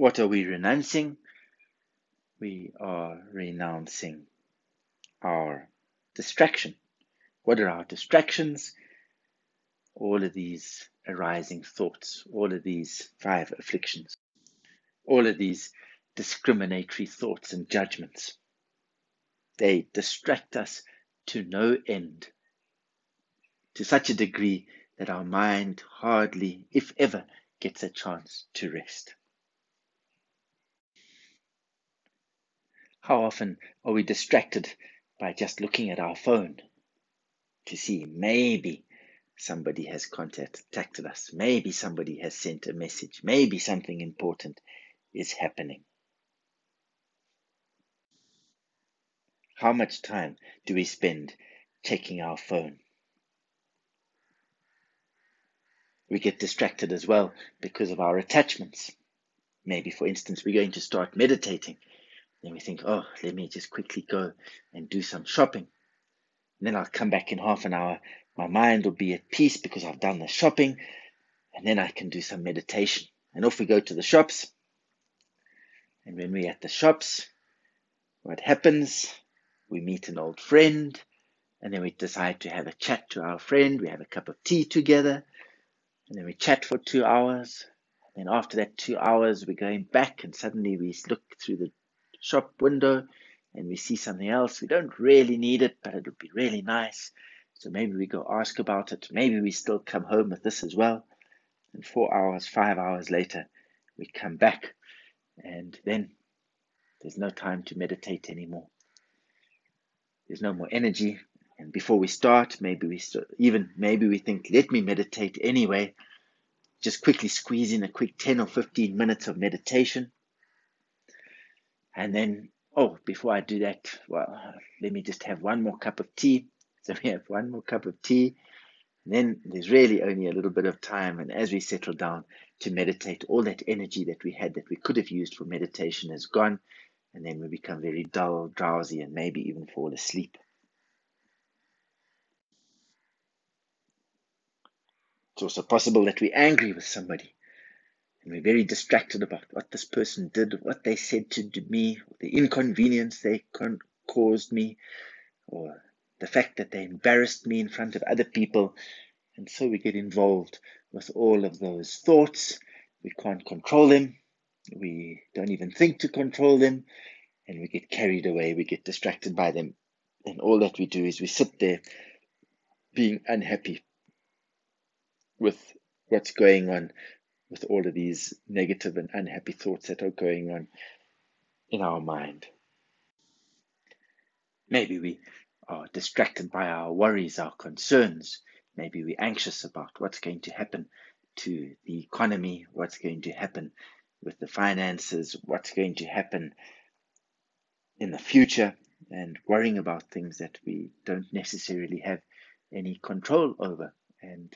What are we renouncing? We are renouncing our distraction. What are our distractions? All of these arising thoughts, all of these five afflictions, all of these discriminatory thoughts and judgments. They distract us to no end, to such a degree that our mind hardly, if ever, gets a chance to rest. How often are we distracted by just looking at our phone to see maybe somebody has contacted us, maybe somebody has sent a message, maybe something important is happening. How much time do we spend checking our phone? We get distracted as well because of our attachments. Maybe, for instance, we're going to start meditating then we think, oh, let me just quickly go and do some shopping. And then I'll come back in half an hour. My mind will be at peace because I've done the shopping. And then I can do some meditation. And off we go to the shops. And when we're at the shops, what happens? We meet an old friend. And then we decide to have a chat to our friend. We have a cup of tea together. And then we chat for two hours. And after that two hours, we're going back, and suddenly we look through the shop window and we see something else. We don't really need it, but it would be really nice. So maybe we go ask about it. Maybe we still come home with this as well. And four hours, five hours later, we come back and then there's no time to meditate anymore. There's no more energy. And before we start, maybe we st- even maybe we think, let me meditate anyway. Just quickly squeeze in a quick 10 or 15 minutes of meditation. And then, oh, before I do that, well, let me just have one more cup of tea. So we have one more cup of tea. And then there's really only a little bit of time. And as we settle down to meditate, all that energy that we had that we could have used for meditation is gone. And then we become very dull, drowsy, and maybe even fall asleep. It's also possible that we're angry with somebody and we're very distracted about what this person did, what they said to me, the inconvenience they caused me, or the fact that they embarrassed me in front of other people. And so we get involved with all of those thoughts. We can't control them. We don't even think to control them. And we get carried away. We get distracted by them. And all that we do is we sit there being unhappy with what's going on with all of these negative and unhappy thoughts that are going on in our mind. Maybe we are distracted by our worries, our concerns. Maybe we're anxious about what's going to happen to the economy, what's going to happen with the finances, what's going to happen in the future, and worrying about things that we don't necessarily have any control over. And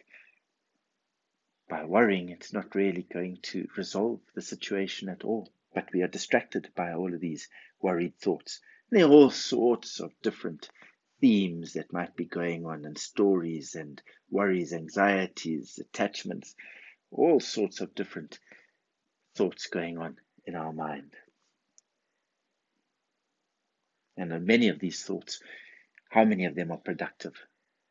by worrying, it's not really going to resolve the situation at all. But we are distracted by all of these worried thoughts. There are all sorts of different themes that might be going on, and stories, and worries, anxieties, attachments, all sorts of different thoughts going on in our mind. And many of these thoughts, how many of them are productive?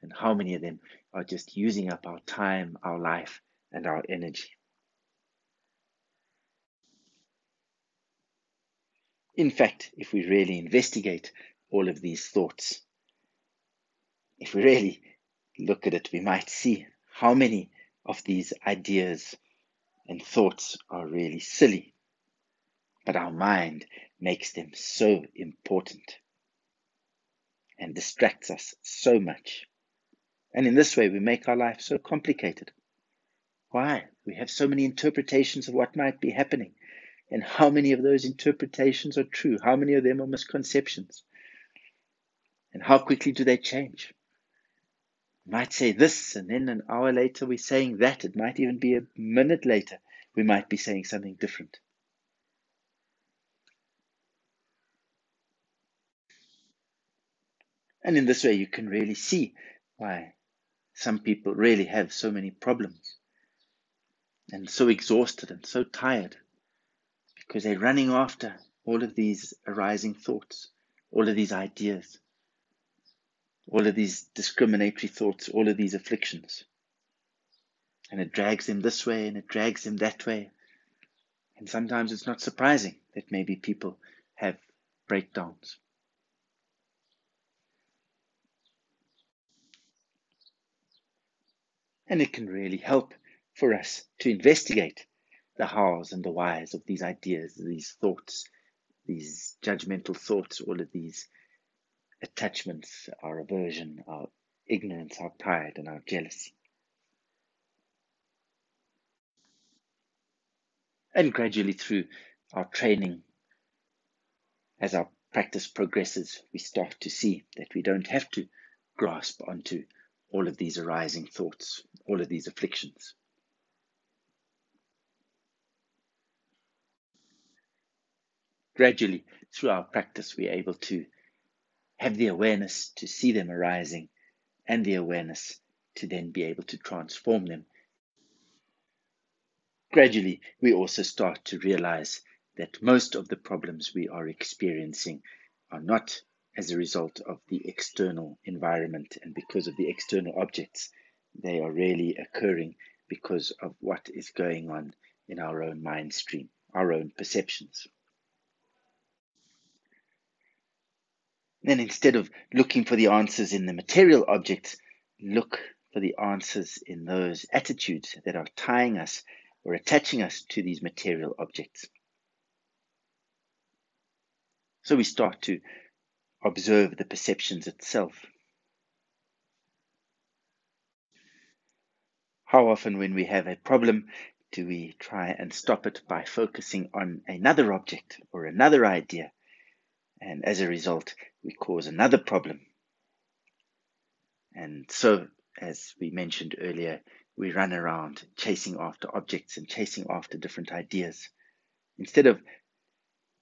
And how many of them are just using up our time, our life, and our energy. In fact, if we really investigate all of these thoughts, if we really look at it, we might see how many of these ideas and thoughts are really silly, but our mind makes them so important and distracts us so much. And in this way, we make our life so complicated. Why? We have so many interpretations of what might be happening. And how many of those interpretations are true? How many of them are misconceptions? And how quickly do they change? We might say this, and then an hour later we're saying that. It might even be a minute later we might be saying something different. And in this way, you can really see why some people really have so many problems and so exhausted and so tired because they're running after all of these arising thoughts, all of these ideas, all of these discriminatory thoughts, all of these afflictions. And it drags them this way and it drags them that way. And sometimes it's not surprising that maybe people have breakdowns. And it can really help for us to investigate the hows and the whys of these ideas, these thoughts, these judgmental thoughts, all of these attachments, our aversion, our ignorance, our pride, and our jealousy. And gradually through our training, as our practice progresses, we start to see that we don't have to grasp onto all of these arising thoughts, all of these afflictions. Gradually, through our practice, we're able to have the awareness to see them arising and the awareness to then be able to transform them. Gradually, we also start to realize that most of the problems we are experiencing are not as a result of the external environment and because of the external objects. They are really occurring because of what is going on in our own mind stream, our own perceptions. Then instead of looking for the answers in the material objects, look for the answers in those attitudes that are tying us or attaching us to these material objects. So we start to observe the perceptions itself. How often, when we have a problem, do we try and stop it by focusing on another object or another idea? And as a result, we cause another problem. And so, as we mentioned earlier, we run around chasing after objects and chasing after different ideas instead of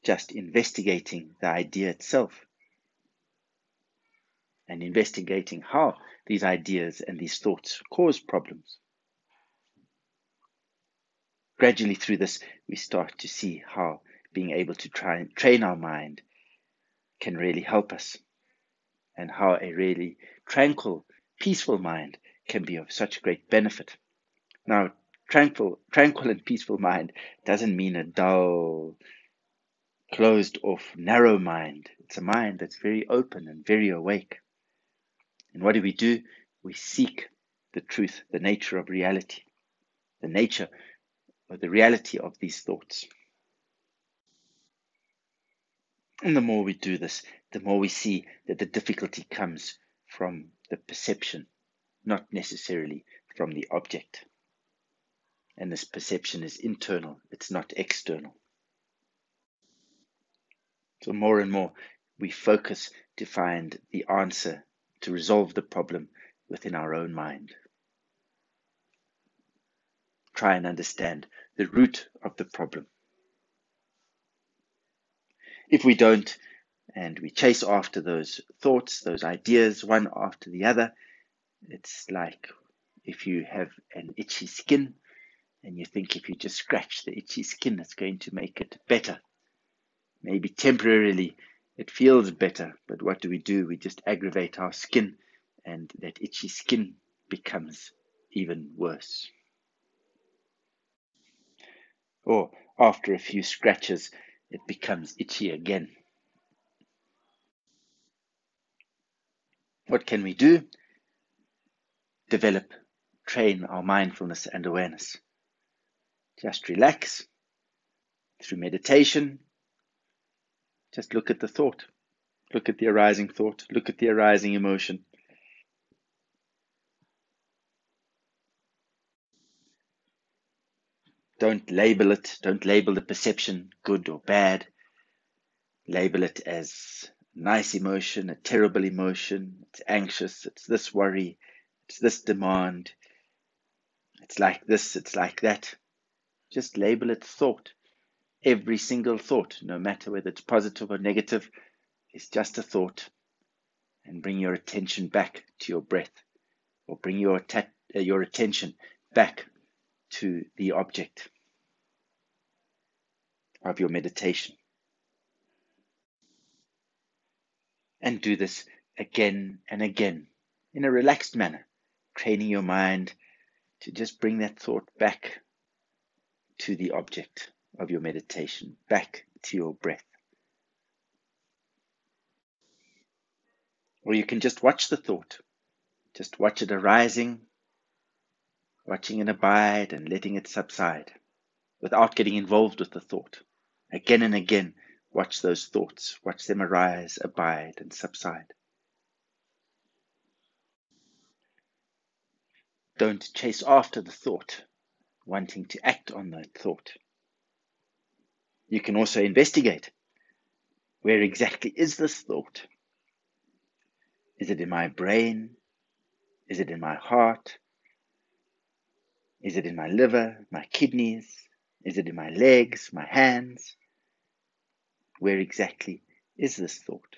just investigating the idea itself and investigating how these ideas and these thoughts cause problems. Gradually, through this, we start to see how being able to try and train our mind can really help us, and how a really tranquil, peaceful mind can be of such great benefit. Now, tranquil, tranquil and peaceful mind doesn't mean a dull, closed off, narrow mind. It's a mind that's very open and very awake. And what do we do? We seek the truth, the nature of reality, the nature or the reality of these thoughts. And the more we do this, the more we see that the difficulty comes from the perception, not necessarily from the object. And this perception is internal, it's not external. So, more and more, we focus to find the answer to resolve the problem within our own mind. Try and understand the root of the problem. If we don't, and we chase after those thoughts, those ideas, one after the other, it's like if you have an itchy skin and you think if you just scratch the itchy skin, it's going to make it better. Maybe temporarily it feels better, but what do we do? We just aggravate our skin, and that itchy skin becomes even worse. Or after a few scratches, it becomes itchy again. What can we do? Develop, train our mindfulness and awareness. Just relax through meditation. Just look at the thought. Look at the arising thought. Look at the arising emotion. Don't label it. Don't label the perception good or bad. Label it as nice emotion, a terrible emotion. It's anxious. It's this worry. It's this demand. It's like this. It's like that. Just label it thought. Every single thought, no matter whether it's positive or negative, is just a thought. And bring your attention back to your breath, or bring your, uh, your attention back to the object. of your meditation. And do this again and again in a relaxed manner, training your mind to just bring that thought back to the object of your meditation, back to your breath. Or you can just watch the thought, just watch it arising, watching it abide and letting it subside without getting involved with the thought. Again and again, watch those thoughts, watch them arise, abide, and subside. Don't chase after the thought, wanting to act on that thought. You can also investigate where exactly is this thought? Is it in my brain? Is it in my heart? Is it in my liver, my kidneys? Is it in my legs, my hands? Where exactly is this thought?